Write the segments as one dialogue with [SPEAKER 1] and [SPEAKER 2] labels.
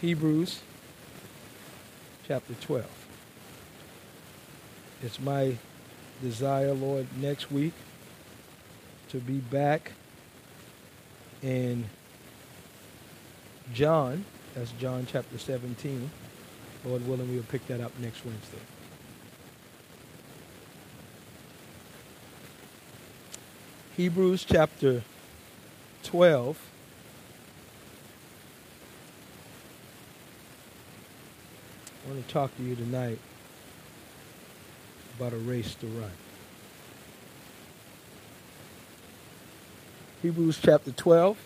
[SPEAKER 1] Hebrews chapter 12. It's my desire, Lord, next week to be back in John. That's John chapter 17. Lord willing, we'll pick that up next Wednesday. Hebrews chapter 12. I want to talk to you tonight about a race to run. Hebrews chapter 12.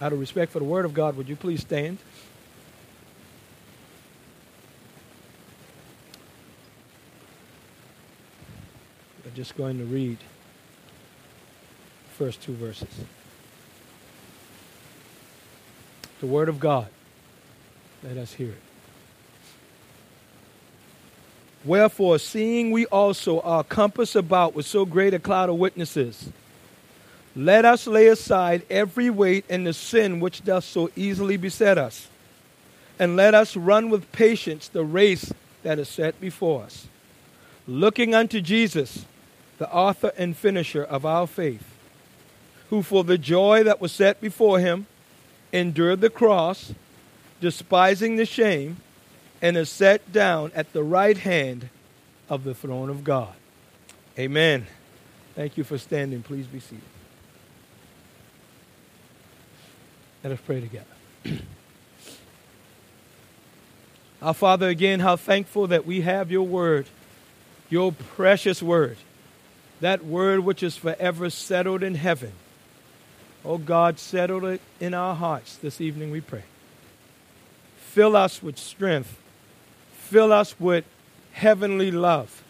[SPEAKER 1] Out of respect for the Word of God, would you please stand? I'm just going to read the first two verses. The Word of God. Let us hear it. Wherefore, seeing we also are compassed about with so great a cloud of witnesses, let us lay aside every weight and the sin which doth so easily beset us, and let us run with patience the race that is set before us, looking unto Jesus, the author and finisher of our faith, who for the joy that was set before him endured the cross, despising the shame and is set down at the right hand of the throne of God. Amen. Thank you for standing. Please be seated. Let us pray together. Our Father, again, how thankful that we have your word, your precious word, that word which is forever settled in heaven. Oh God, settle it in our hearts this evening, we pray. Fill us with strength Fill us with heavenly love.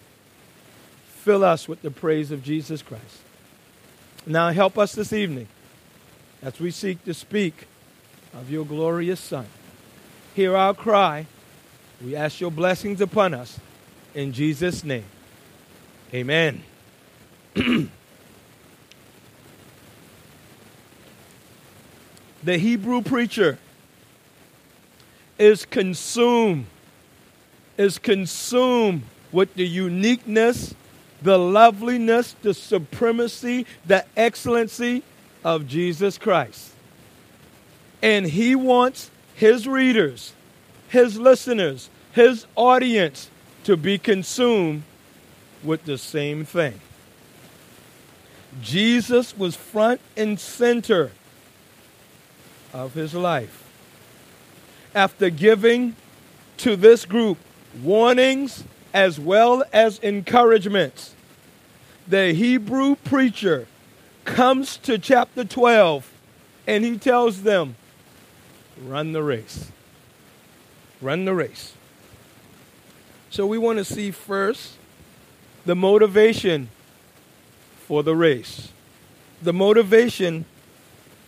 [SPEAKER 1] Fill us with the praise of Jesus Christ. Now help us this evening as we seek to speak of your glorious Son. Hear our cry. We ask your blessings upon us. In Jesus' name, amen. the Hebrew preacher is consumed is consumed with the uniqueness, the loveliness, the supremacy, the excellency of Jesus Christ. And he wants his readers, his listeners, his audience to be consumed with the same thing. Jesus was front and center of his life. After giving to this group warnings as well as encouragements. The Hebrew preacher comes to chapter 12 and he tells them, run the race. Run the race. So we want to see first the motivation for the race. The motivation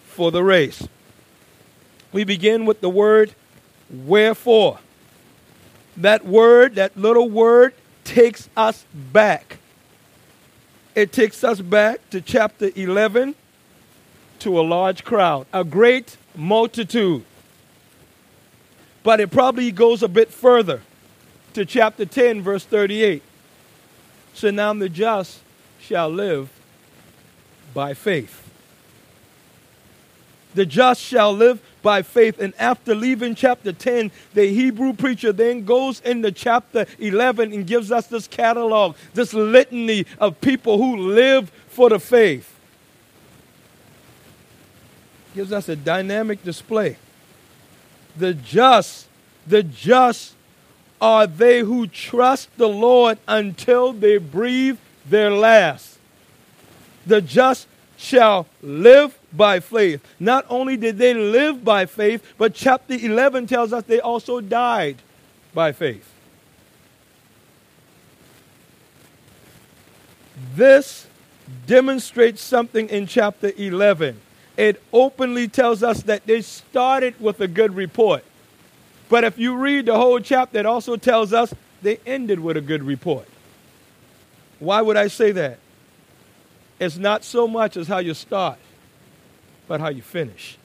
[SPEAKER 1] for the race. We begin with the word wherefore that word, that little word, takes us back. It takes us back to chapter 11 to a large crowd, a great multitude. But it probably goes a bit further to chapter 10, verse 38. So now the just shall live by faith. The just shall live by faith. And after leaving chapter 10, the Hebrew preacher then goes into chapter 11 and gives us this catalog, this litany of people who live for the faith. Gives us a dynamic display. The just, the just are they who trust the Lord until they breathe their last. The just shall live by faith. Not only did they live by faith, but chapter 11 tells us they also died by faith. This demonstrates something in chapter 11. It openly tells us that they started with a good report. But if you read the whole chapter, it also tells us they ended with a good report. Why would I say that? It's not so much as how you start, but how you finish.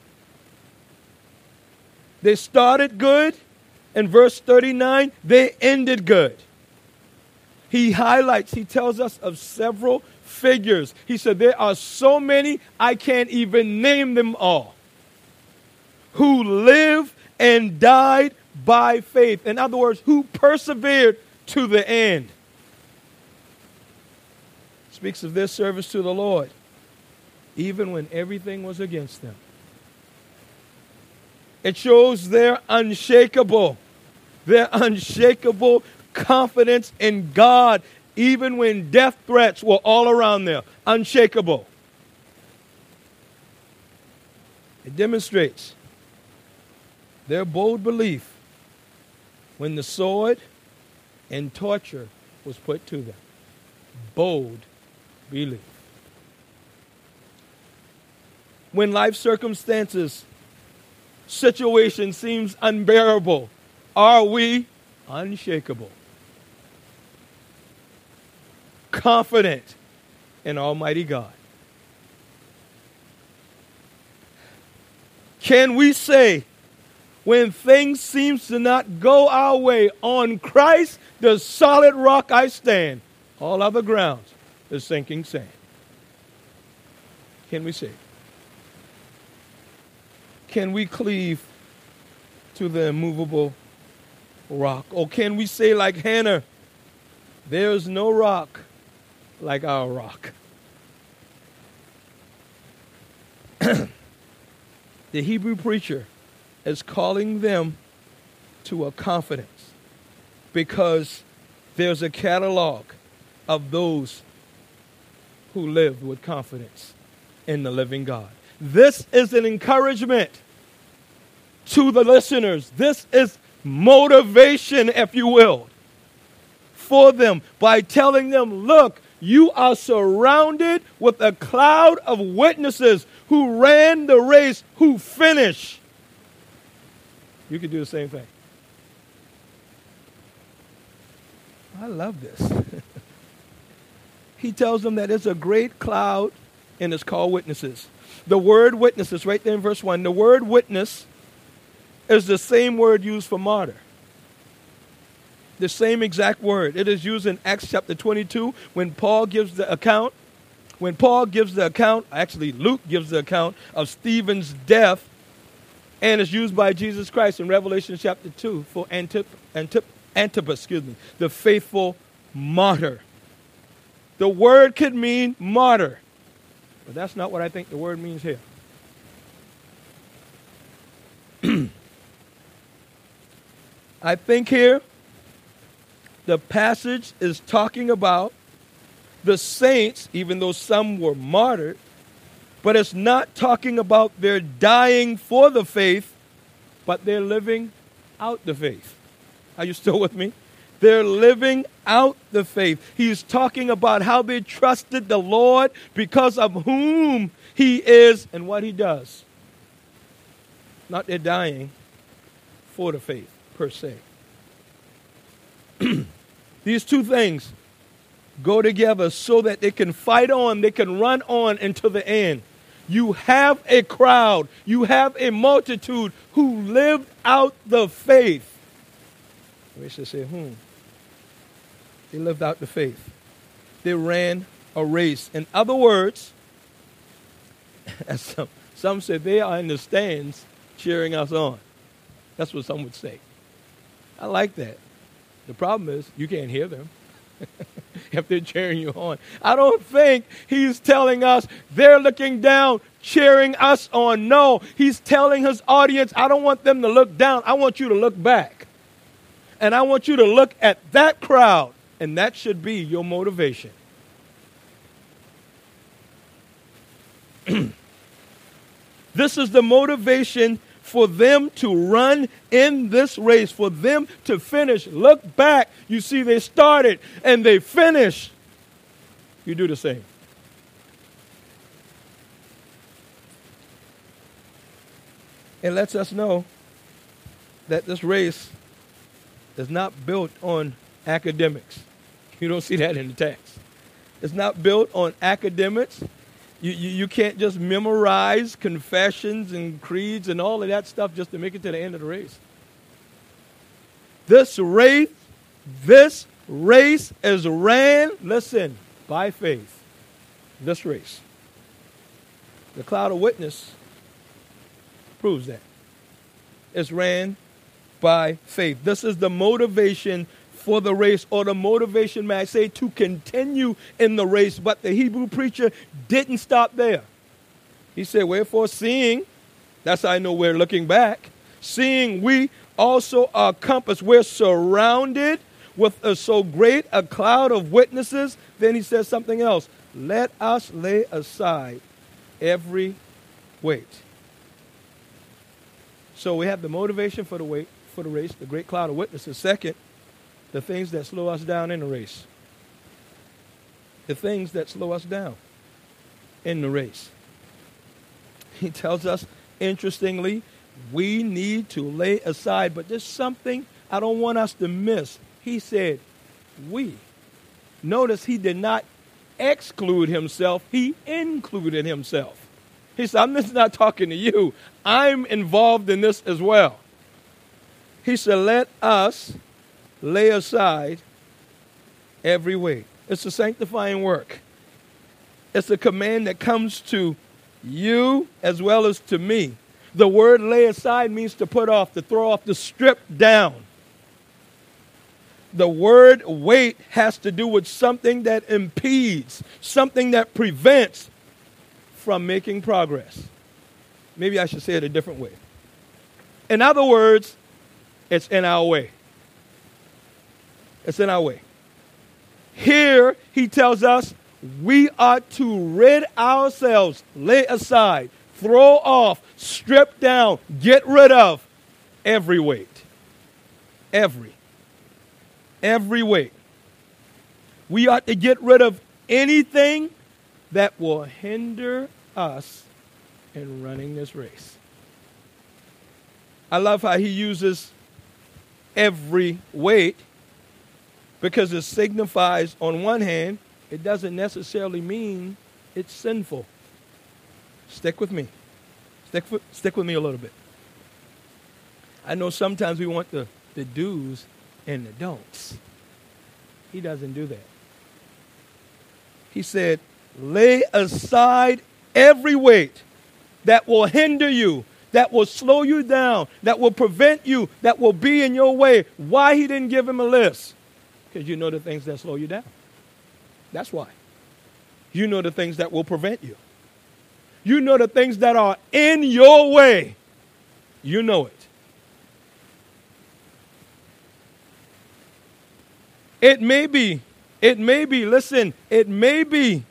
[SPEAKER 1] They started good. In verse 39, they ended good. He highlights, he tells us of several figures. He said, There are so many, I can't even name them all, who lived and died by faith. In other words, who persevered to the end. Speaks of their service to the Lord, even when everything was against them. It shows their unshakable, their unshakable confidence in God, even when death threats were all around them. Unshakable. It demonstrates their bold belief when the sword and torture was put to them. Bold belief. When life circumstances, situation seems unbearable, are we unshakable? Confident in Almighty God. Can we say when things seems to not go our way. On Christ, the solid rock I stand. All other grounds is sinking sand. Can we say? Can we cleave to the immovable rock? Or can we say, like Hannah, there's no rock like our rock? the Hebrew preacher is calling them to a confidence because there's a catalog of those who live with confidence in the living God. This is an encouragement to the listeners. This is motivation, if you will, for them by telling them, look, you are surrounded with a cloud of witnesses who ran the race, who finished. You could do the same thing. I love this. he tells them that it's a great cloud and it's called witnesses. The word witnesses, right there in verse 1, the word witness is the same word used for martyr. The same exact word. It is used in Acts chapter 22 when Paul gives the account. When Paul gives the account, actually, Luke gives the account of Stephen's death and it's used by Jesus Christ in Revelation chapter 2 for Antip, Antip, Antipas, excuse me, the faithful martyr. The word could mean martyr, but that's not what I think the word means here. I think here the passage is talking about the saints, even though some were martyred, but it's not talking about their dying for the faith, but they're living out the faith. Are you still with me? They're living out the faith. He's talking about how they trusted the Lord because of whom He is and what He does. Not they're dying for the faith, per se. These two things go together so that they can fight on, they can run on until the end. You have a crowd, you have a multitude who lived out the faith. We should say, hmm. They lived out the faith. They ran a race. In other words, as some, some said, they are in the stands cheering us on. That's what some would say. I like that. The problem is, you can't hear them. if they're cheering you on. I don't think he's telling us they're looking down, cheering us on. No, he's telling his audience, I don't want them to look down. I want you to look back. And I want you to look at that crowd, and that should be your motivation. this is the motivation for them to run in this race, for them to finish. Look back. You see, they started and they finished. You do the same. It lets us know that this race is not built on academics. You don't see that in the text. It's not built on academics. You, you, you can't just memorize confessions and creeds and all of that stuff just to make it to the end of the race. This race, this race is ran, listen, by faith. This race. The cloud of witness proves that. It's ran by faith. This is the motivation for the race, or the motivation, may I say, to continue in the race. But the Hebrew preacher didn't stop there. He said, Wherefore, seeing, that's how I know we're looking back, seeing we also are compassed, we're surrounded with a, so great a cloud of witnesses. Then he says something else. Let us lay aside every weight. So we have the motivation for the weight for the race, the great cloud of witnesses. Second, the things that slow us down in the race. The things that slow us down in the race. He tells us, interestingly, we need to lay aside, but there's something I don't want us to miss. He said, we. Notice he did not exclude himself, he included himself. He said, I'm just not talking to you. I'm involved in this as well. He said, Let us lay aside every weight. It's a sanctifying work. It's a command that comes to you as well as to me. The word lay aside means to put off, to throw off, to strip down. The word weight has to do with something that impedes, something that prevents from making progress. Maybe I should say it a different way. In other words, it's in our way. It's in our way. Here, he tells us we are to rid ourselves, lay aside, throw off, strip down, get rid of every weight. Every. Every weight. We ought to get rid of anything that will hinder us in running this race. I love how he uses every weight because it signifies, on one hand, it doesn't necessarily mean it's sinful. Stick with me. Stick, for, stick with me a little bit. I know sometimes we want the, the do's and the don'ts. He doesn't do that. He said, lay aside every weight that will hinder you, that will slow you down, that will prevent you, that will be in your way. Why he didn't give him a list? Because you know the things that slow you down. That's why. You know the things that will prevent you. You know the things that are in your way. You know it. It may be, it may be, listen, it may be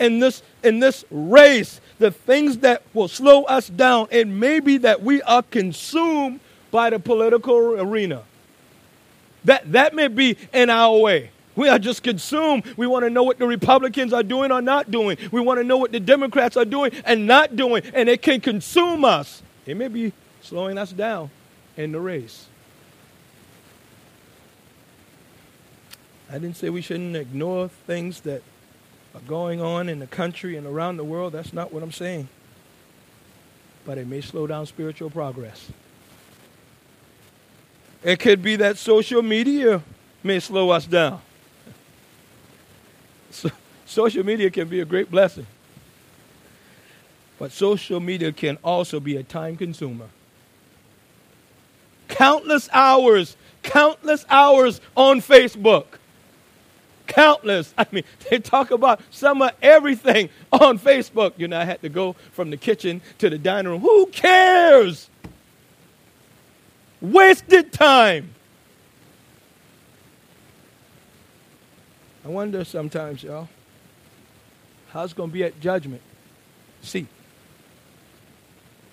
[SPEAKER 1] in this in this race, the things that will slow us down, it may be that we are consumed by the political arena. That that may be in our way. We are just consumed. We want to know what the Republicans are doing or not doing. We want to know what the Democrats are doing and not doing, and it can consume us. It may be slowing us down in the race. I didn't say we shouldn't ignore things that are going on in the country and around the world. That's not what I'm saying. But it may slow down spiritual progress. It could be that social media may slow us down. So, social media can be a great blessing. But social media can also be a time consumer. Countless hours, countless hours on Facebook countless. I mean, they talk about some of everything on Facebook. You know, I had to go from the kitchen to the dining room. Who cares? Wasted time. I wonder sometimes, y'all, how it's going to be at judgment. See,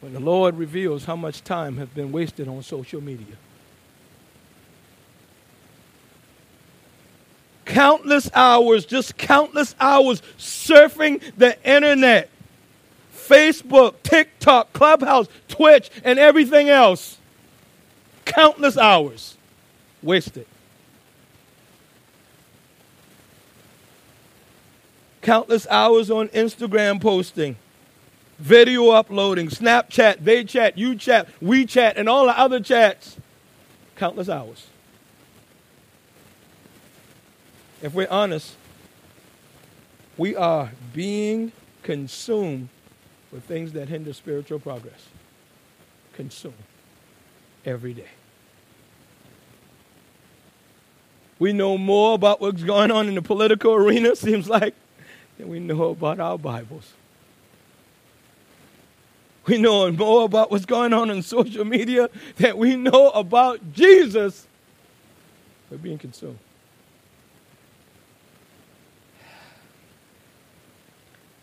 [SPEAKER 1] when the Lord reveals how much time has been wasted on social media. countless hours, just countless hours surfing the internet. Facebook, TikTok, Clubhouse, Twitch, and everything else. Countless hours wasted. Countless hours on Instagram posting, video uploading, Snapchat, they chat, you chat, we chat, and all the other chats. Countless hours. If we're honest, we are being consumed with things that hinder spiritual progress. Consumed every day. We know more about what's going on in the political arena, seems like, than we know about our Bibles. We know more about what's going on in social media than we know about Jesus. We're being consumed.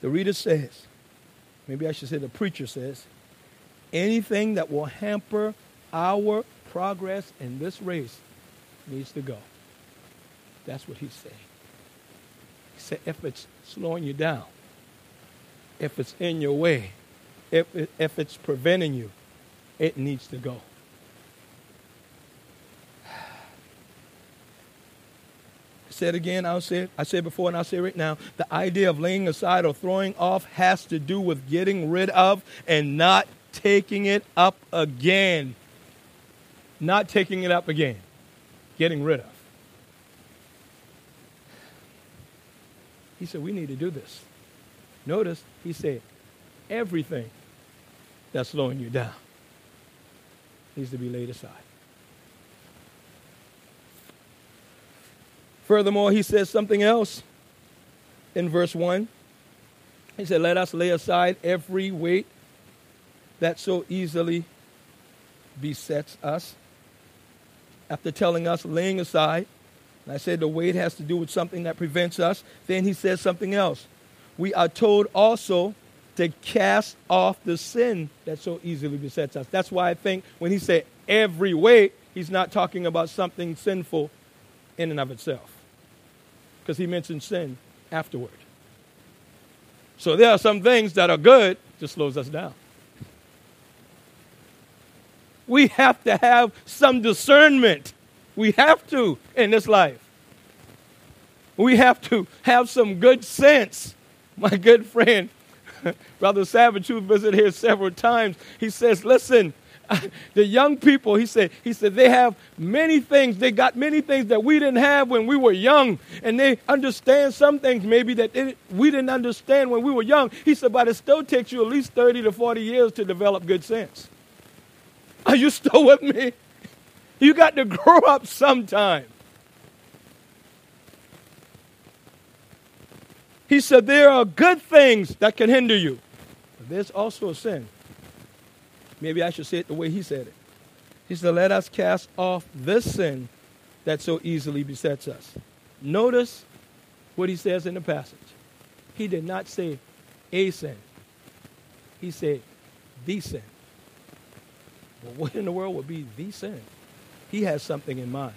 [SPEAKER 1] The reader says, maybe I should say the preacher says, anything that will hamper our progress in this race needs to go. That's what he's saying. He said, if it's slowing you down, if it's in your way, if, if it's preventing you, it needs to go. Said again, I'll say it, I said before and I'll say it right now. The idea of laying aside or throwing off has to do with getting rid of and not taking it up again. Not taking it up again. Getting rid of. He said, We need to do this. Notice, he said, everything that's slowing you down needs to be laid aside. Furthermore, he says something else in verse 1. He said, Let us lay aside every weight that so easily besets us. After telling us laying aside, and I said the weight has to do with something that prevents us. Then he says something else. We are told also to cast off the sin that so easily besets us. That's why I think when he said every weight, he's not talking about something sinful in and of itself. Because he mentioned sin afterward. So there are some things that are good, just slows us down. We have to have some discernment we have to in this life. We have to have some good sense. My good friend, Brother Savage, who visited here several times, he says, listen, the young people, he said, he said, they have many things. They got many things that we didn't have when we were young. And they understand some things maybe that they, we didn't understand when we were young. He said, but it still takes you at least 30 to 40 years to develop good sense. Are you still with me? You got to grow up sometime. He said, There are good things that can hinder you, but there's also a sin. Maybe I should say it the way he said it. He said, Let us cast off this sin that so easily besets us. Notice what he says in the passage. He did not say a sin, he said the sin. Well, what in the world would be the sin? He has something in mind.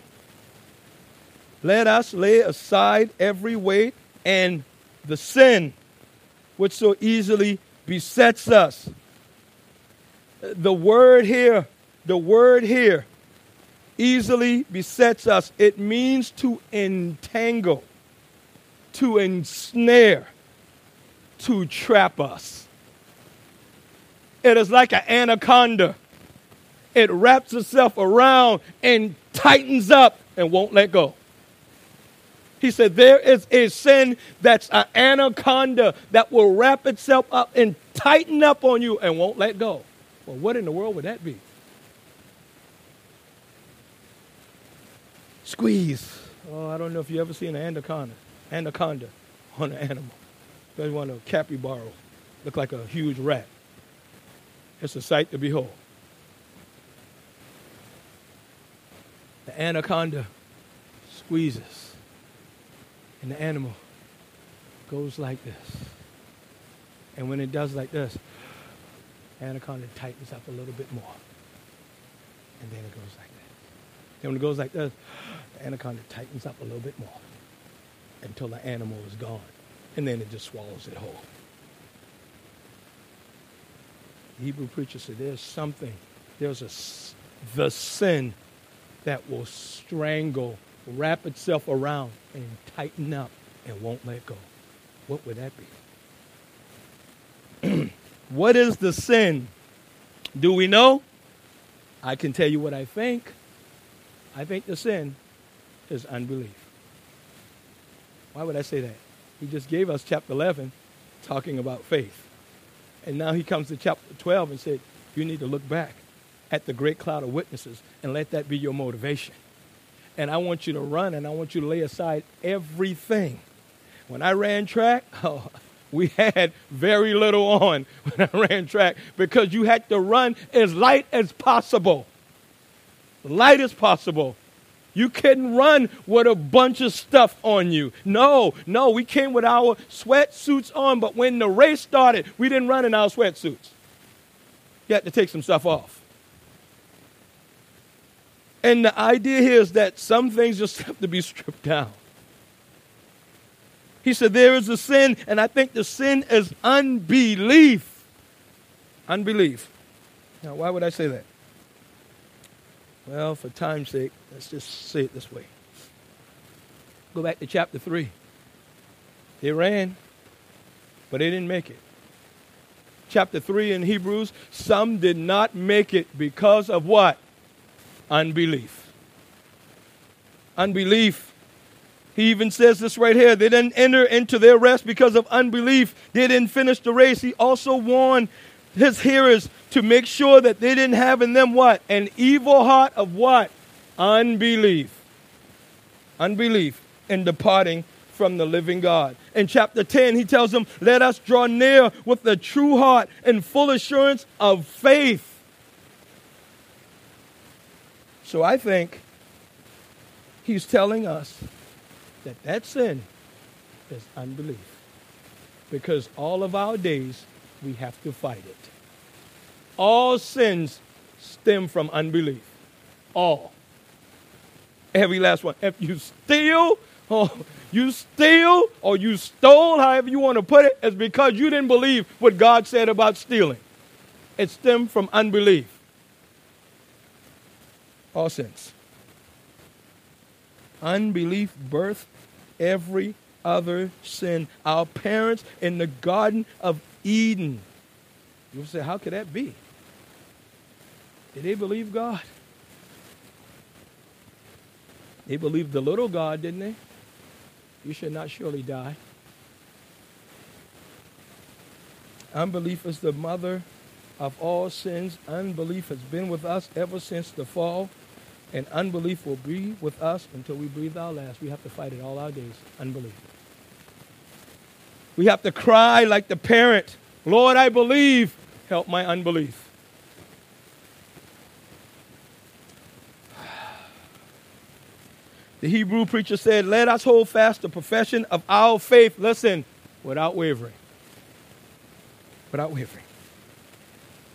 [SPEAKER 1] Let us lay aside every weight and the sin which so easily besets us. The word here, the word here, easily besets us. It means to entangle, to ensnare, to trap us. It is like an anaconda it wraps itself around and tightens up and won't let go. He said, There is a sin that's an anaconda that will wrap itself up and tighten up on you and won't let go. Well, what in the world would that be? Squeeze. Oh, I don't know if you ever seen an anaconda, anaconda on an animal. There's one of capybara, look like a huge rat. It's a sight to behold. The anaconda squeezes, and the animal goes like this. And when it does like this, anaconda tightens up a little bit more. And then it goes like that. Then when it goes like this, the anaconda tightens up a little bit more until the animal is gone. And then it just swallows it whole. The Hebrew preacher said there's something, there's a, the sin that will strangle, wrap itself around, and tighten up and won't let go. what would that be? what is the sin? Do we know? I can tell you what I think. I think the sin is unbelief. Why would I say that? He just gave us chapter 11 talking about faith. And now he comes to chapter 12 and said, You need to look back at the great cloud of witnesses and let that be your motivation. And I want you to run and I want you to lay aside everything. When I ran track, oh, we had very little on when I ran track because you had to run as light as possible. Light as possible. You couldn't run with a bunch of stuff on you. No, no, we came with our sweatsuits on, but when the race started, we didn't run in our sweatsuits. You had to take some stuff off. And the idea here is that some things just have to be stripped down. He said, There is a sin, and I think the sin is unbelief. Unbelief. Now, why would I say that? Well, for time's sake, let's just say it this way. Go back to chapter 3. They ran, but they didn't make it. Chapter 3 in Hebrews, some did not make it because of what? Unbelief. Unbelief. He even says this right here. They didn't enter into their rest because of unbelief. They didn't finish the race. He also warned his hearers to make sure that they didn't have in them what? An evil heart of what? Unbelief. Unbelief in departing from the living God. In chapter 10, he tells them, Let us draw near with a true heart and full assurance of faith. So I think he's telling us that that sin is unbelief. Because all of our days, we have to fight it. All sins stem from unbelief. All. Every last one. If you steal, or oh, you steal, or you stole, however you want to put it, it's because you didn't believe what God said about stealing. It stemmed from unbelief. All sins. Unbelief birthed every other sin. Our parents in the Garden of Eden. You'll say, how could that be? Did they believe God? They believed the little God, didn't they? You should not surely die. Unbelief is the mother of all sins. Unbelief has been with us ever since the fall, and unbelief will be with us until we breathe our last. We have to fight it all our days. Unbelief. We have to cry like the parent Lord, I believe. Help my unbelief. The Hebrew preacher said, Let us hold fast the profession of our faith, listen, without wavering. Without wavering.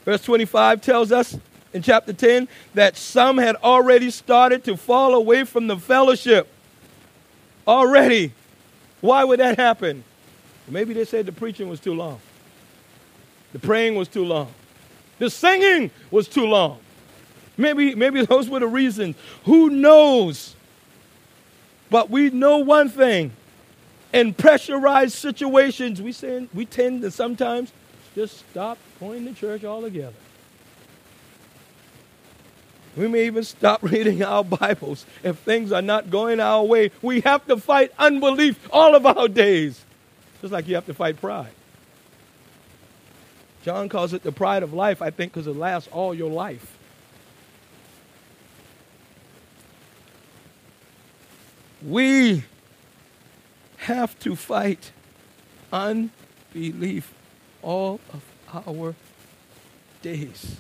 [SPEAKER 1] Verse 25 tells us in chapter 10 that some had already started to fall away from the fellowship. Already. Why would that happen? Maybe they said the preaching was too long. The praying was too long. The singing was too long. Maybe, maybe those were the reasons. Who knows? But we know one thing. In pressurized situations, we, send, we tend to sometimes just stop going to church altogether. We may even stop reading our Bibles if things are not going our way. We have to fight unbelief all of our days. Just like you have to fight pride. John calls it the pride of life, I think, because it lasts all your life. We have to fight unbelief all of our days.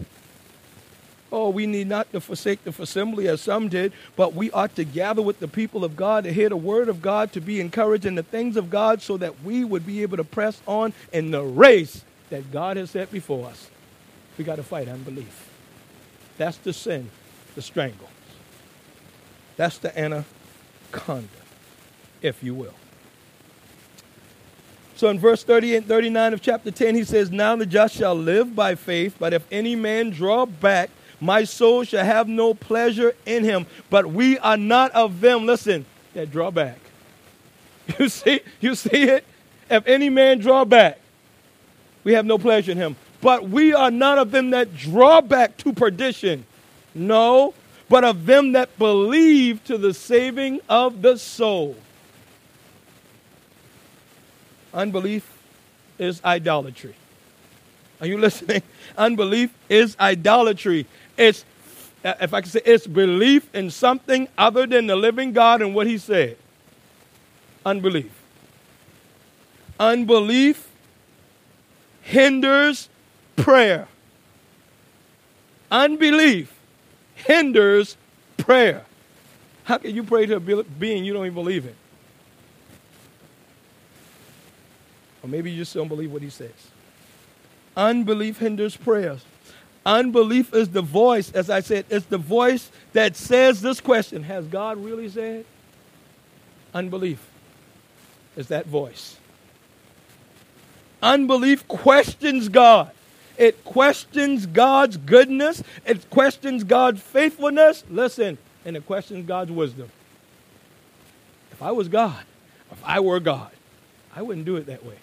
[SPEAKER 1] Oh, we need not to forsake the assembly as some did, but we ought to gather with the people of God to hear the word of God, to be encouraged in the things of God, so that we would be able to press on in the race that God has set before us. We got to fight unbelief. That's the sin, the strangle. That's the anaconda, if you will. So in verse 38 and 39 of chapter 10, he says, Now the just shall live by faith, but if any man draw back, my soul shall have no pleasure in him. But we are not of them, listen, that draw back. You see, you see it? If any man draw back, we have no pleasure in him. But we are none of them that draw back to perdition. No, but of them that believe to the saving of the soul. Unbelief is idolatry. Are you listening? Unbelief is idolatry. It's, uh, if I can say, it's belief in something other than the living God and what He said. Unbelief. Unbelief hinders prayer. Unbelief hinders prayer. How can you pray to a being you don't even believe in? Or maybe you just don't believe what he says. Unbelief hinders prayers. Unbelief is the voice, as I said, it's the voice that says this question Has God really said? Unbelief is that voice. Unbelief questions God. It questions God's goodness. It questions God's faithfulness. Listen, and it questions God's wisdom. If I was God, if I were God, I wouldn't do it that way.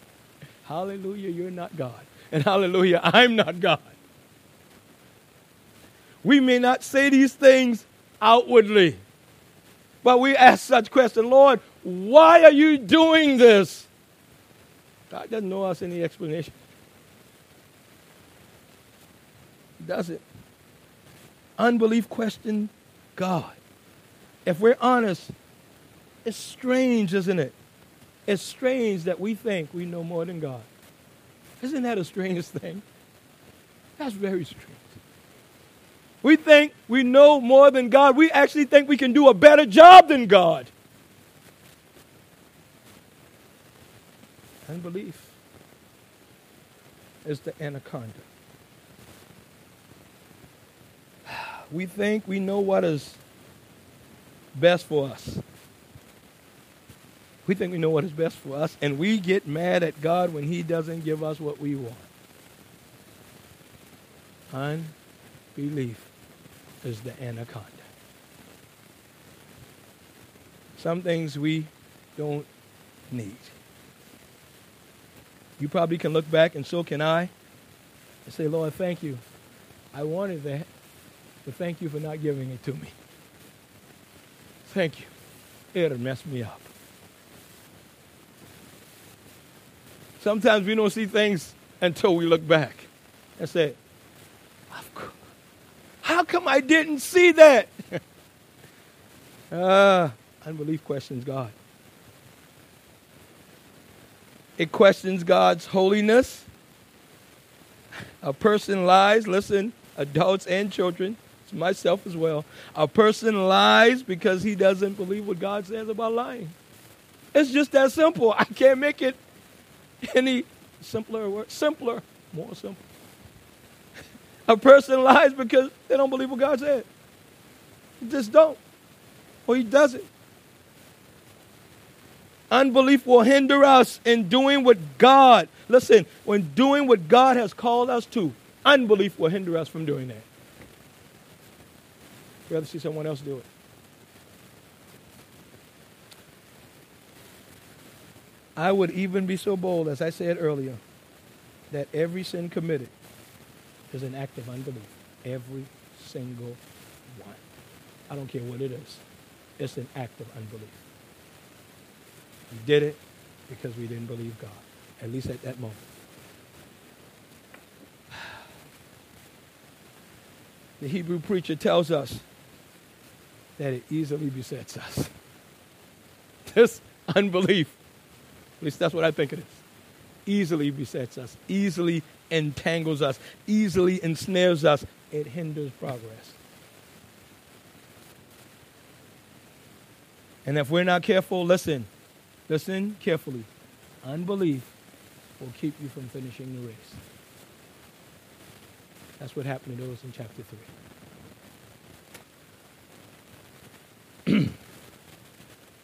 [SPEAKER 1] hallelujah, you're not God. And hallelujah, I'm not God. We may not say these things outwardly, but we ask such questions Lord, why are you doing this? God doesn't know us any explanation. does it. Unbelief question God. If we're honest, it's strange, isn't it? It's strange that we think we know more than God. Isn't that a strange thing? That's very strange. We think we know more than God. We actually think we can do a better job than God. Unbelief is the anaconda. we think we know what is best for us. We think we know what is best for us, and we get mad at God when He doesn't give us what we want. Unbelief is the anaconda. Some things we don't need. You probably can look back, and so can I, and say, Lord, thank you. I wanted that. But thank you for not giving it to me. Thank you. It'll mess me up. Sometimes we don't see things until we look back and say, How come I didn't see that? uh, unbelief questions God. It questions God's holiness. A person lies, listen, adults and children, myself as well. A person lies because he doesn't believe what God says about lying. It's just that simple. I can't make it any simpler word. Simpler, more simple. A person lies because they don't believe what God said. Just don't. Or he doesn't. Unbelief will hinder us in doing what God, listen, when doing what God has called us to, unbelief will hinder us from doing that rather see someone else do it. I would even be so bold, as I said earlier, that every sin committed is an act of unbelief. Every single one. I don't care what it is. It's an act of unbelief. We did it because we didn't believe God, at least at that moment. The Hebrew preacher tells us that it easily besets us. This unbelief, at least that's what I think it is, easily besets us, easily entangles us, easily ensnares us. It hinders progress. And if we're not careful, listen, listen carefully. Unbelief will keep you from finishing the race. That's what happened to those in chapter 3.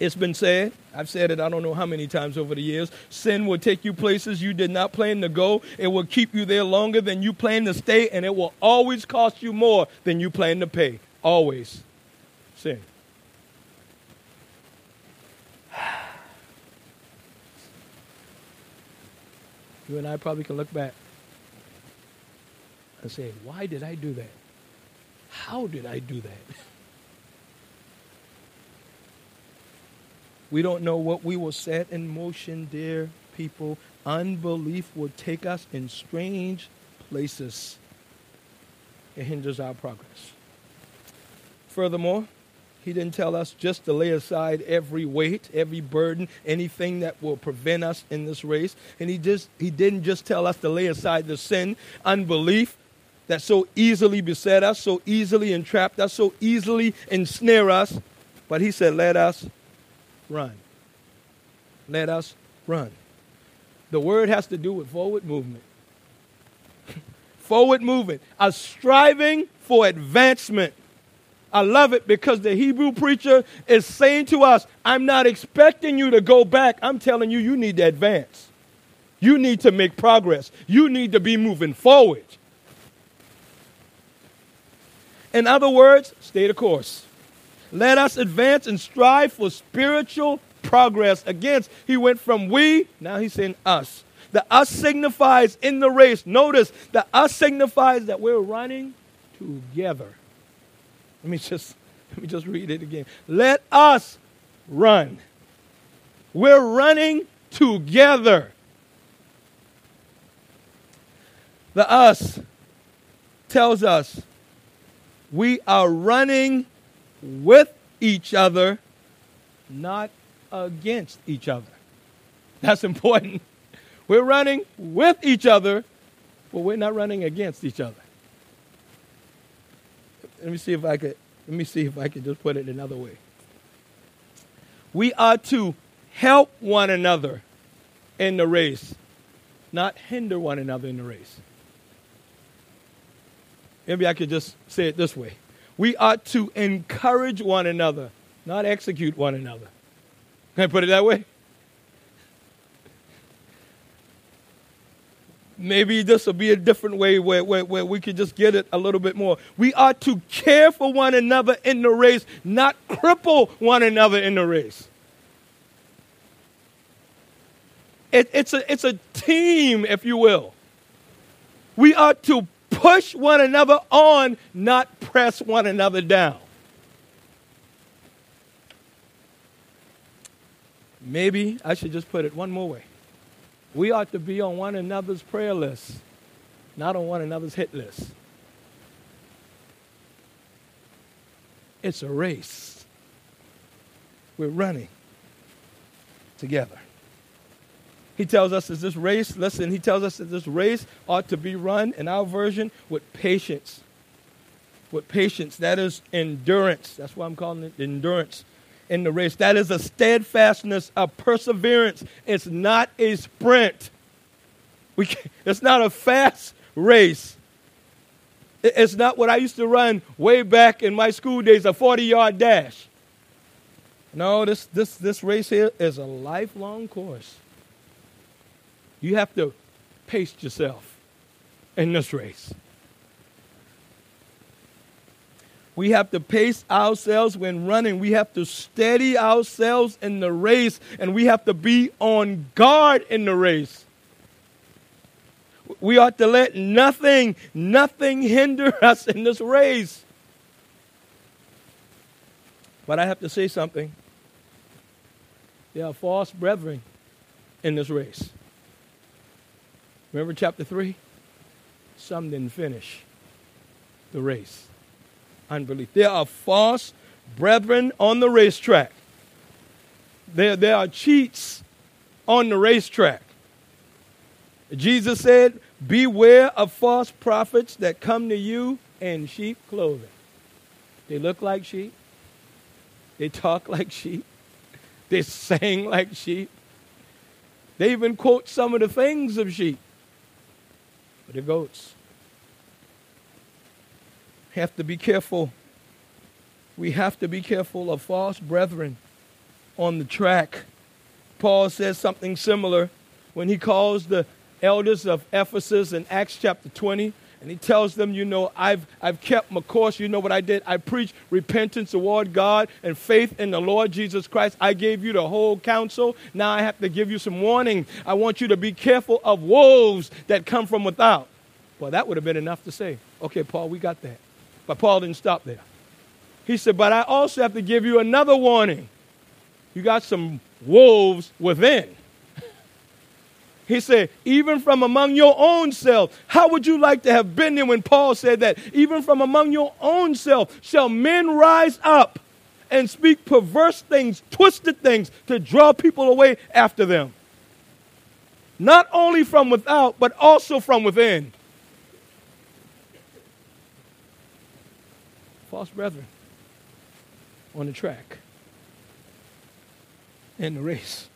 [SPEAKER 1] it's been said, I've said it I don't know how many times over the years, sin will take you places you did not plan to go. It will keep you there longer than you plan to stay, and it will always cost you more than you plan to pay. Always. Sin. You and I probably can look back and say, why did I do that? How did I do that? We don't know what we will set in motion, dear people. Unbelief will take us in strange places. It hinders our progress. Furthermore, he didn't tell us just to lay aside every weight, every burden, anything that will prevent us in this race. And he just he didn't just tell us to lay aside the sin, unbelief that so easily beset us, so easily entrapped us, so easily ensnare us, but he said, "Let us run. Let us run." The word has to do with forward movement. forward movement, a striving for advancement I love it because the Hebrew preacher is saying to us, I'm not expecting you to go back. I'm telling you, you need to advance. You need to make progress. You need to be moving forward. In other words, stay the course. Let us advance and strive for spiritual progress. Again, he went from we, now he's saying us. The us signifies in the race. Notice the us signifies that we're running together. Let me just let me just read it again. Let us run. We're running together. The us tells us we are running with each other, not against each other. That's important. We're running with each other, but we're not running against each other let me see if I could let me see if I could just put it another way. We are to help one another in the race, not hinder one another in the race. Maybe I could just say it this way. We ought to encourage one another, not execute one another. Can I put it that way? maybe this will be a different way where, where, where we could just get it a little bit more. We ought to care for one another in the race, not cripple one another in the race. It, it's, a, it's a team, if you will. We ought to push one another on, not press one another down. Maybe I should just put it one more way. We ought to be on one another's prayer list, not on one another's hit list. It's a race. We're running together. He tells us that this race, listen, he tells us that this race ought to be run in our version with patience. With patience. That is endurance. That's why I'm calling it endurance in the race. That is a steadfastness, a perseverance. It's not a sprint. We it's not a fast race. It's not what I used to run way back in my school days, a 40 yard dash. No, this, this, this race here is a lifelong course. You have to pace yourself in this race. We have to pace ourselves when running. We have to steady ourselves in the race, and we have to be on guard in the race. We ought to let nothing, nothing hinder us in this race. But I have to say something. There are false brethren in this race. Remember chapter 3? Some didn't finish the race unbelief. There are false brethren on the racetrack. There, there are cheats on the racetrack. Jesus said, Beware of false prophets that come to you in sheep clothing. They look like sheep, they talk like sheep, they sing like sheep, they even quote some of the things of sheep, they're goats have to be careful. We have to be careful of false brethren on the track. Paul says something similar when he calls the elders of Ephesus in Acts chapter 20 And he tells them, you know, I've, I've kept my course. You know what I did? I preached repentance toward God and faith in the Lord Jesus Christ. I gave you the whole counsel. Now I have to give you some warning. I want you to be careful of wolves that come from without. Well, that would have been enough to say, okay, Paul, we got that. But Paul didn't stop there. He said, but I also have to give you another warning. You got some wolves within. He said, even from among your own self. How would you like to have been there when Paul said that? Even from among your own self shall men rise up and speak perverse things, twisted things to draw people away after them. Not only from without, but also from within. False brethren on the track in the race.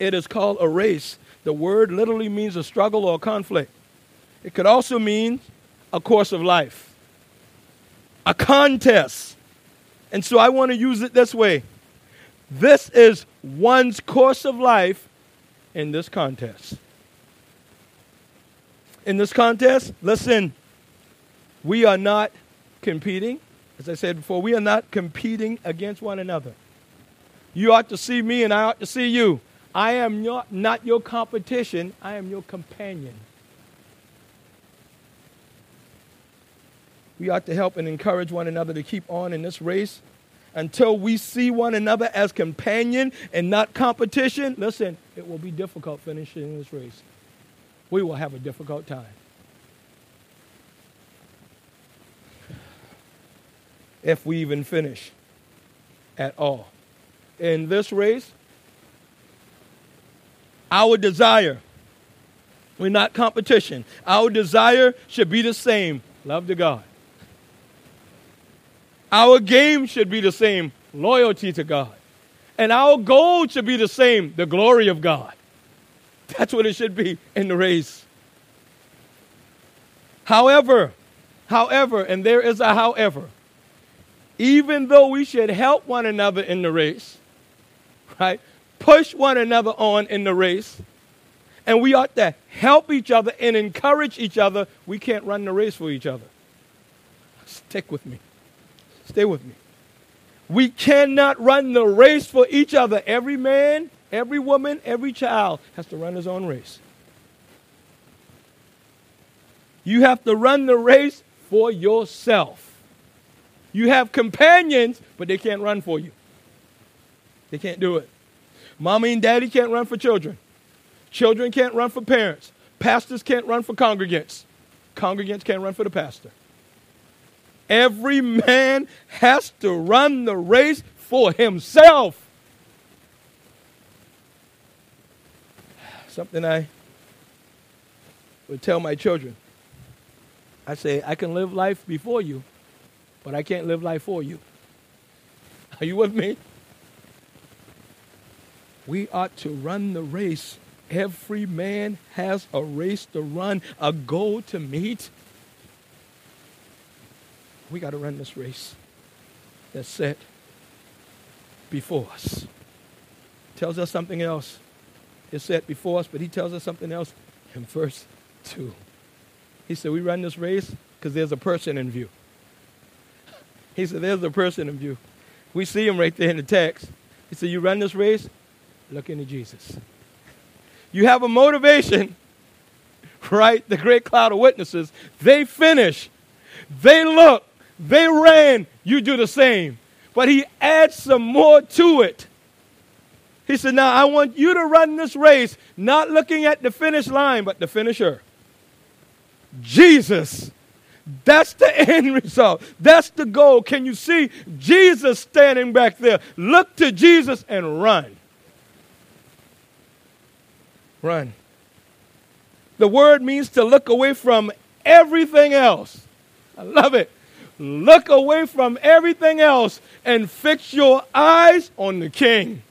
[SPEAKER 1] It is called a race. The word literally means a struggle or a conflict. It could also mean a course of life, a contest. And so I want to use it this way this is one's course of life in this contest. In this contest, listen, we are not competing. As I said before, we are not competing against one another. You ought to see me, and I ought to see you. I am not, not your competition, I am your companion. We ought to help and encourage one another to keep on in this race until we see one another as companion and not competition. Listen, it will be difficult finishing this race. We will have a difficult time. If we even finish at all. In this race, our desire, we're not competition. Our desire should be the same love to God. Our game should be the same loyalty to God. And our goal should be the same the glory of God. That's what it should be in the race. However, however, and there is a however, even though we should help one another in the race, right? Push one another on in the race, and we ought to help each other and encourage each other. We can't run the race for each other. Stick with me. Stay with me. We cannot run the race for each other. Every man, every woman, every child has to run his own race. You have to run the race for yourself. You have companions, but they can't run for you. They can't do it. Mommy and daddy can't run for children. Children can't run for parents. Pastors can't run for congregants. Congregants can't run for the pastor. Every man has to run the race for himself. Something I would tell my children. I say, I can live life before you, but I can't live life for you. Are you with me? We ought to run the race. Every man has a race to run, a goal to meet. We got to run this race that's set before us. Tells us something else. It's set before us, but he tells us something else in verse 2. He said, We run this race because there's a person in view. He said, There's a person in view. We see him right there in the text. He said, You run this race Look into Jesus. You have a motivation, right? The great cloud of witnesses. They finish, they look, they ran. You do the same. But he adds some more to it. He said, Now I want you to run this race, not looking at the finish line, but the finisher. Jesus. That's the end result. That's the goal. Can you see Jesus standing back there? Look to Jesus and run. Run. The word means to look away from everything else. I love it. Look away from everything else and fix your eyes on the king.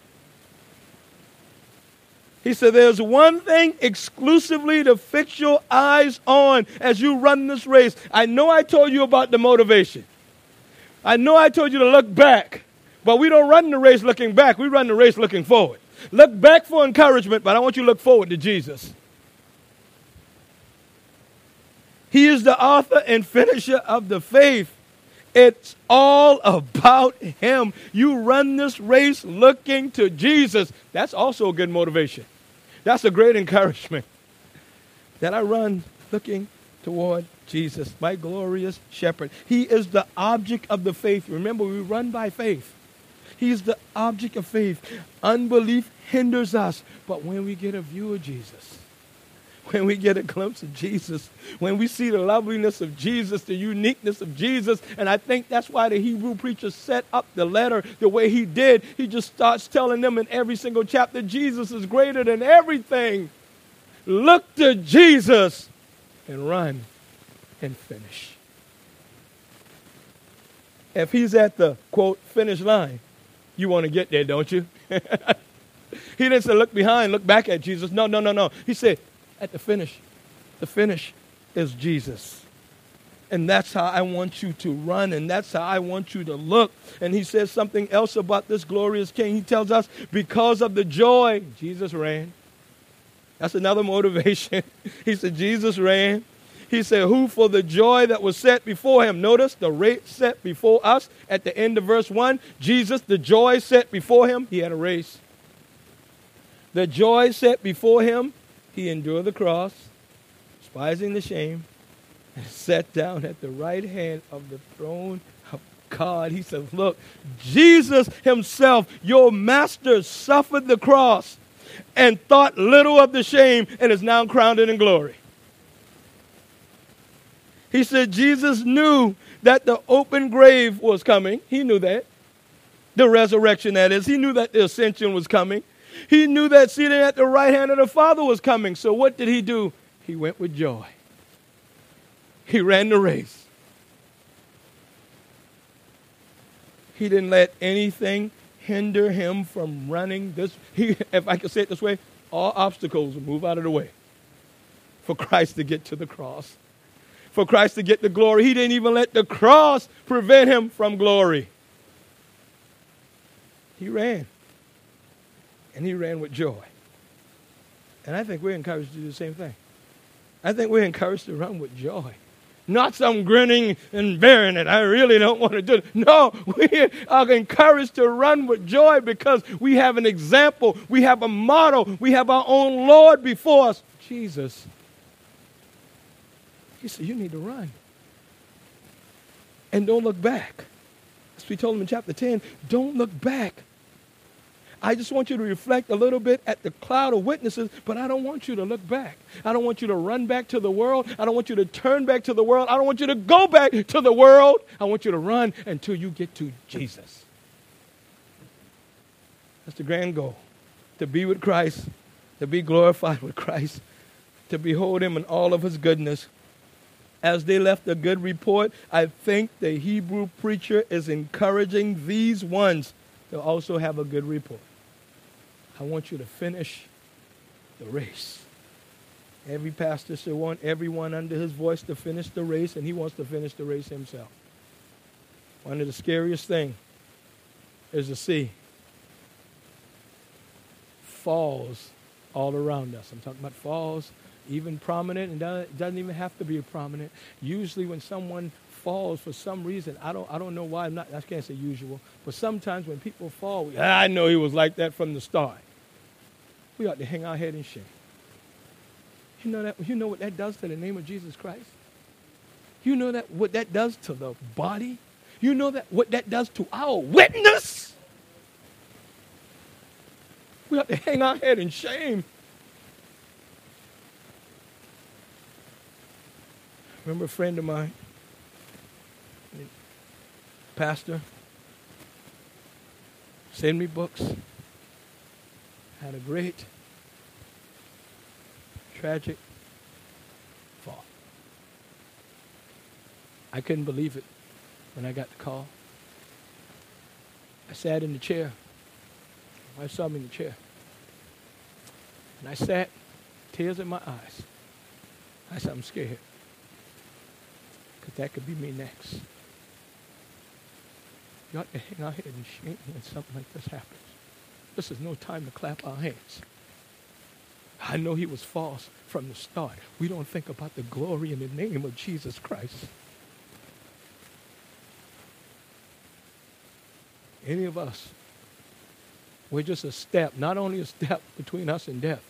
[SPEAKER 1] He said, There's one thing exclusively to fix your eyes on as you run this race. I know I told you about the motivation. I know I told you to look back, but we don't run the race looking back. We run the race looking forward. Look back for encouragement, but I want you to look forward to Jesus. He is the author and finisher of the faith. It's all about Him. You run this race looking to Jesus. That's also a good motivation. That's a great encouragement. That I run looking toward Jesus, my glorious shepherd. He is the object of the faith. Remember, we run by faith. He's the object of faith. Unbelief hinders us. But when we get a view of Jesus, when we get a glimpse of Jesus, when we see the loveliness of Jesus, the uniqueness of Jesus. And I think that's why the Hebrew preacher set up the letter the way he did. He just starts telling them in every single chapter Jesus is greater than everything. Look to Jesus and run and finish. If he's at the quote finish line, you want to get there, don't you? he didn't say look behind, look back at Jesus. No, no, no, no. He said at the finish. The finish is Jesus. And that's how I want you to run, and that's how I want you to look. And he says something else about this glorious king. He tells us, because of the joy, Jesus ran. That's another motivation. he said, Jesus ran. He said, Who for the joy that was set before him. Notice the race set before us at the end of verse 1. Jesus, the joy set before him, he had a race. The joy set before him, he endured the cross, despising the shame, and sat down at the right hand of the throne of God. He said, Look, Jesus himself, your master, suffered the cross and thought little of the shame and is now crowned in glory. He said Jesus knew that the open grave was coming. He knew that. The resurrection, that is. He knew that the ascension was coming. He knew that seating at the right hand of the Father was coming. So what did he do? He went with joy. He ran the race. He didn't let anything hinder him from running this. He, if I could say it this way, all obstacles move out of the way for Christ to get to the cross. For Christ to get the glory. He didn't even let the cross prevent him from glory. He ran and he ran with joy. And I think we're encouraged to do the same thing. I think we're encouraged to run with joy. Not some grinning and bearing it. I really don't want to do it. No, we are encouraged to run with joy because we have an example. We have a model. We have our own Lord before us, Jesus. He said, You need to run. And don't look back. As we told him in chapter 10, don't look back. I just want you to reflect a little bit at the cloud of witnesses, but I don't want you to look back. I don't want you to run back to the world. I don't want you to turn back to the world. I don't want you to go back to the world. I want you to run until you get to Jesus. That's the grand goal to be with Christ, to be glorified with Christ, to behold Him in all of His goodness. As they left a good report, I think the Hebrew preacher is encouraging these ones to also have a good report. I want you to finish the race. Every pastor should want everyone under his voice to finish the race, and he wants to finish the race himself. One of the scariest things is to see falls all around us. I'm talking about falls, even prominent, and doesn't even have to be prominent. Usually, when someone falls for some reason. I don't, I don't know why. I'm not, I can't say usual. But sometimes when people fall, we, ah, I know he was like that from the start. We ought to hang our head in shame. You know, that, you know what that does to the name of Jesus Christ? You know that what that does to the body? You know that what that does to our witness? We have to hang our head in shame. Remember a friend of mine pastor, send me books. Had a great, tragic fall. I couldn't believe it when I got the call. I sat in the chair. I saw me in the chair. And I sat, tears in my eyes. I said, I'm scared. Because that could be me next. You ought to hang our head in shame when something like this happens. This is no time to clap our hands. I know he was false from the start. We don't think about the glory in the name of Jesus Christ. Any of us, we're just a step, not only a step between us and death,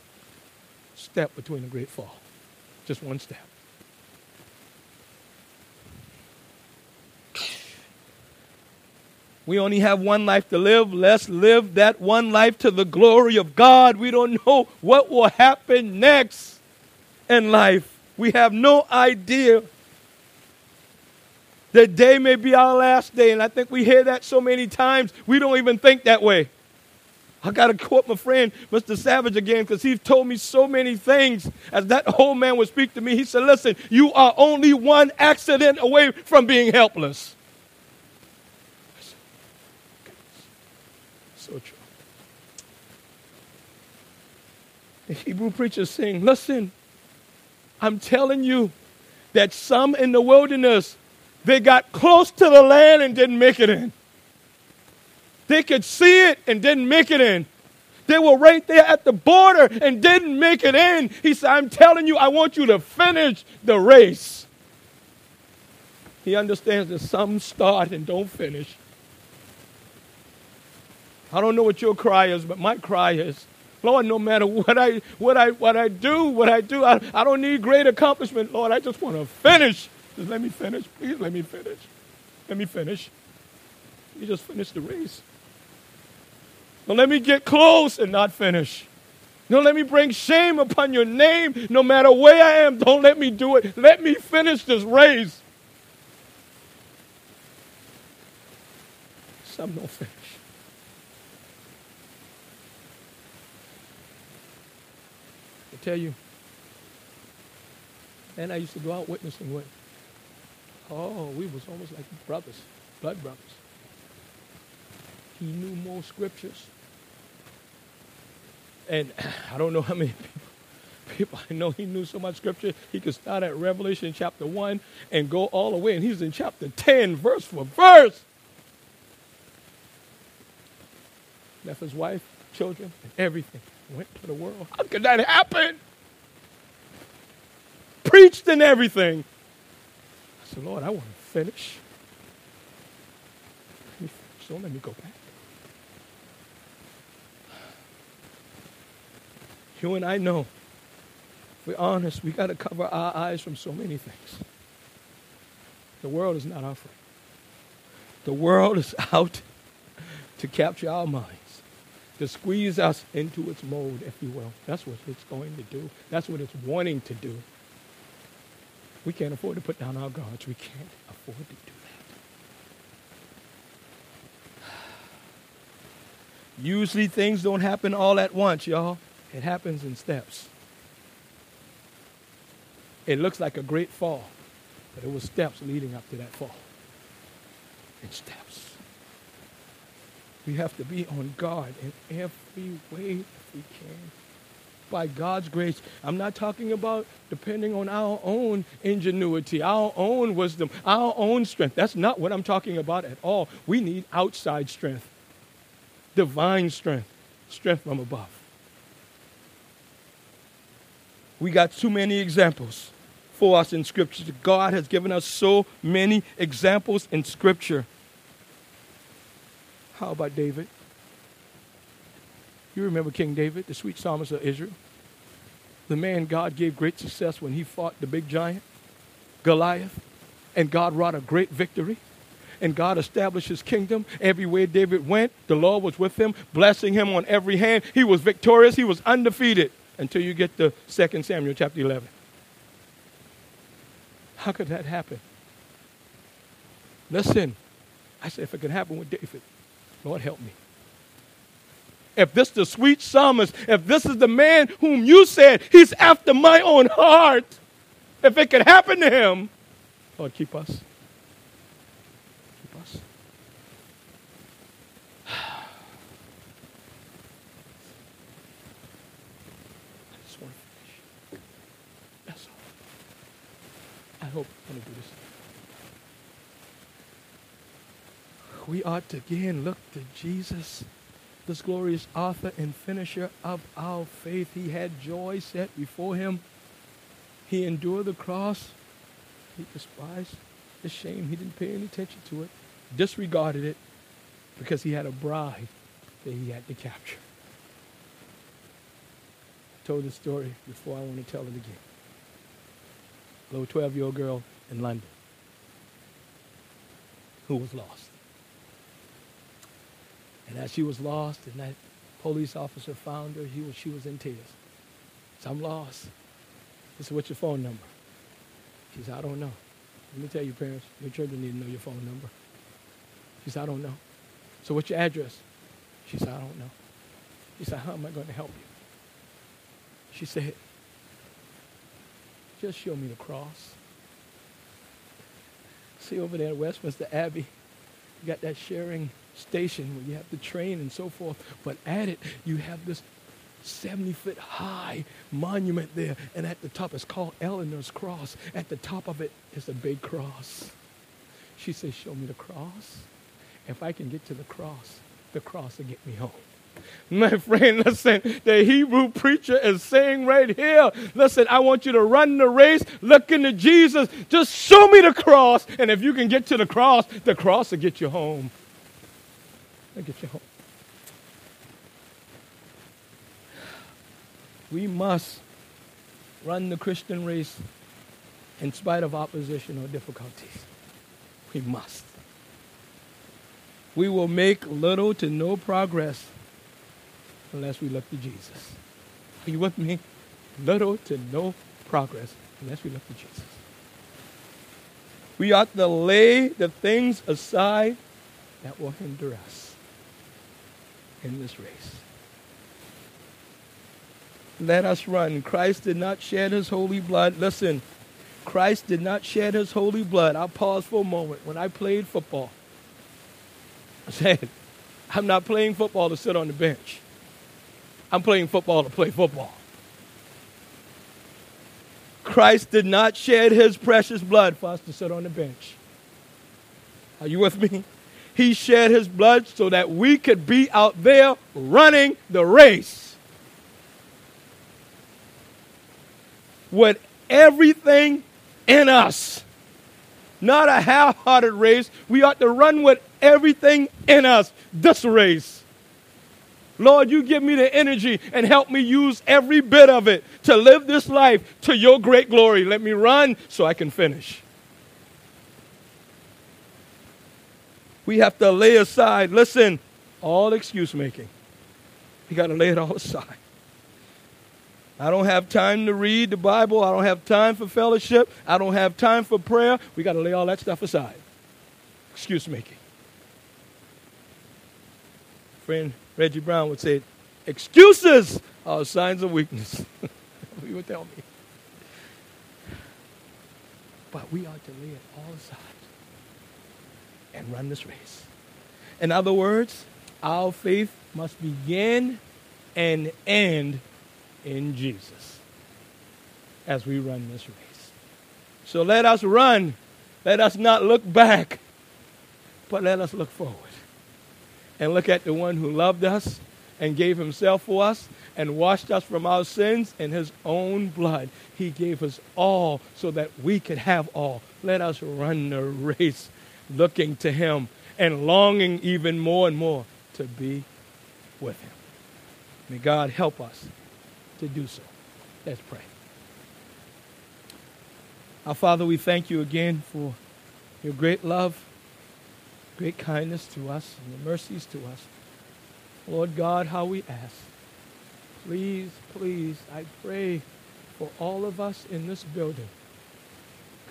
[SPEAKER 1] step between a great fall. Just one step. We only have one life to live. Let's live that one life to the glory of God. We don't know what will happen next in life. We have no idea. The day may be our last day, and I think we hear that so many times, we don't even think that way. I got to quote my friend, Mr. Savage, again, because he's told me so many things. As that old man would speak to me, he said, Listen, you are only one accident away from being helpless. so true. The Hebrew preachers sing, listen, I'm telling you that some in the wilderness, they got close to the land and didn't make it in. They could see it and didn't make it in. They were right there at the border and didn't make it in. He said, I'm telling you, I want you to finish the race. He understands that some start and don't finish. I don't know what your cry is, but my cry is, Lord, no matter what I what I what I do, what I do, I, I don't need great accomplishment, Lord. I just want to finish. Just let me finish. Please let me finish. Let me finish. You just finish the race. Don't let me get close and not finish. Don't let me bring shame upon your name no matter where I am. Don't let me do it. Let me finish this race. Some don't finish. Tell you, and I used to go out witnessing with. Oh, we was almost like brothers, blood brothers. He knew more scriptures. And I don't know how many people, people I know he knew so much scripture, he could start at Revelation chapter 1 and go all the way, and he's in chapter 10, verse for verse. Left his wife, children, and everything went to the world. How could that happen? Preached and everything. I said, Lord, I want to finish. Don't let me go back. You and I know, if we're honest, we got to cover our eyes from so many things. The world is not our friend. The world is out to capture our mind to squeeze us into its mold, if you will. That's what it's going to do. That's what it's wanting to do. We can't afford to put down our guards. We can't afford to do that. Usually things don't happen all at once, y'all. It happens in steps. It looks like a great fall, but it was steps leading up to that fall. In steps. We have to be on guard in every way if we can. By God's grace, I'm not talking about depending on our own ingenuity, our own wisdom, our own strength. That's not what I'm talking about at all. We need outside strength, divine strength, strength from above. We got too many examples for us in Scripture. God has given us so many examples in Scripture. How about David? You remember King David, the sweet psalmist of Israel? The man God gave great success when he fought the big giant, Goliath, and God wrought a great victory. And God established his kingdom. Everywhere David went, the Lord was with him, blessing him on every hand. He was victorious, he was undefeated until you get to 2 Samuel chapter 11. How could that happen? Listen, I said, if it could happen with David, Lord, help me. If this is the sweet psalmist, if this is the man whom you said he's after my own heart, if it could happen to him, Lord, keep us. Keep us. I just want to finish. That's all. I hope I'm going to do this. We ought to again look to Jesus this glorious author and finisher of our faith. He had joy set before him. He endured the cross. He despised the shame. He didn't pay any attention to it, disregarded it, because he had a bride that he had to capture. I told the story before, I want to tell it again. A little 12 year old girl in London who was lost. And as she was lost, and that police officer found her, he was, she was in tears. So I'm lost. He said, What's your phone number? She said, I don't know. Let me tell you, parents, your children need to know your phone number. She said, I don't know. So what's your address? She said, I don't know. He said, How am I going to help you? She said, Just show me the cross. See over there at Westminster Abbey, you got that Charing station where you have the train and so forth. But at it, you have this 70 foot high monument there. And at the top, it's called Eleanor's Cross. At the top of it is a big cross. She says, Show me the cross. If I can get to the cross, the cross will get me home. My friend, listen, the Hebrew preacher is saying right here, listen, I want you to run the race, look into Jesus, just show me the cross, and if you can get to the cross, the cross will get you home. I'll get you home. We must run the Christian race in spite of opposition or difficulties. We must. We will make little to no progress unless we look to Jesus. Are you with me? Little to no progress unless we look to Jesus. We ought to lay the things aside that will hinder us in this race. Let us run. Christ did not shed his holy blood. Listen, Christ did not shed his holy blood. I'll pause for a moment. When I played football, I said, I'm not playing football to sit on the bench. I'm playing football to play football. Christ did not shed his precious blood for us to sit on the bench. Are you with me? He shed his blood so that we could be out there running the race. With everything in us. Not a half hearted race. We ought to run with everything in us. This race. Lord, you give me the energy and help me use every bit of it to live this life to your great glory. Let me run so I can finish. We have to lay aside, listen, all excuse making. We got to lay it all aside. I don't have time to read the Bible. I don't have time for fellowship. I don't have time for prayer. We got to lay all that stuff aside. Excuse making. Friend Reggie Brown would say, excuses are signs of weakness. he would tell me. But we ought to lay it all aside and run this race. In other words, our faith must begin and end in Jesus as we run this race. So let us run. Let us not look back, but let us look forward and look at the one who loved us and gave himself for us and washed us from our sins in his own blood. He gave us all so that we could have all. Let us run the race looking to him and longing even more and more to be with him. May God help us to do so. Let's pray. Our Father, we thank you again for your great love great kindness to us and your mercies to us. Lord God, how we ask. Please, please, I pray for all of us in this building.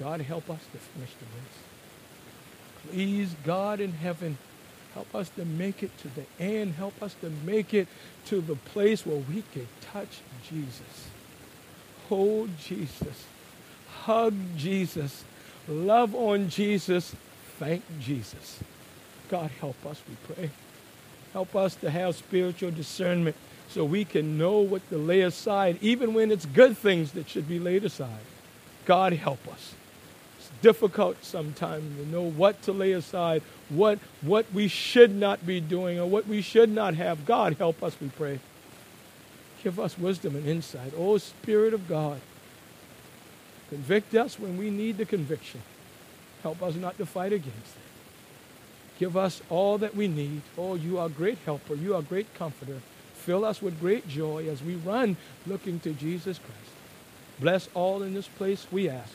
[SPEAKER 1] God, help us to finish the race. Please, God in heaven, help us to make it to the end. Help us to make it to the place where we can touch Jesus. Hold Jesus. Hug Jesus. Love on Jesus. Thank Jesus. God, help us, we pray. Help us to have spiritual discernment so we can know what to lay aside, even when it's good things that should be laid aside. God, help us. Difficult sometimes to know what to lay aside, what, what we should not be doing, or what we should not have. God, help us, we pray. Give us wisdom and insight. Oh, Spirit of God, convict us when we need the conviction. Help us not to fight against it. Give us all that we need. Oh, you are great helper. You are great comforter. Fill us with great joy as we run looking to Jesus Christ. Bless all in this place, we ask.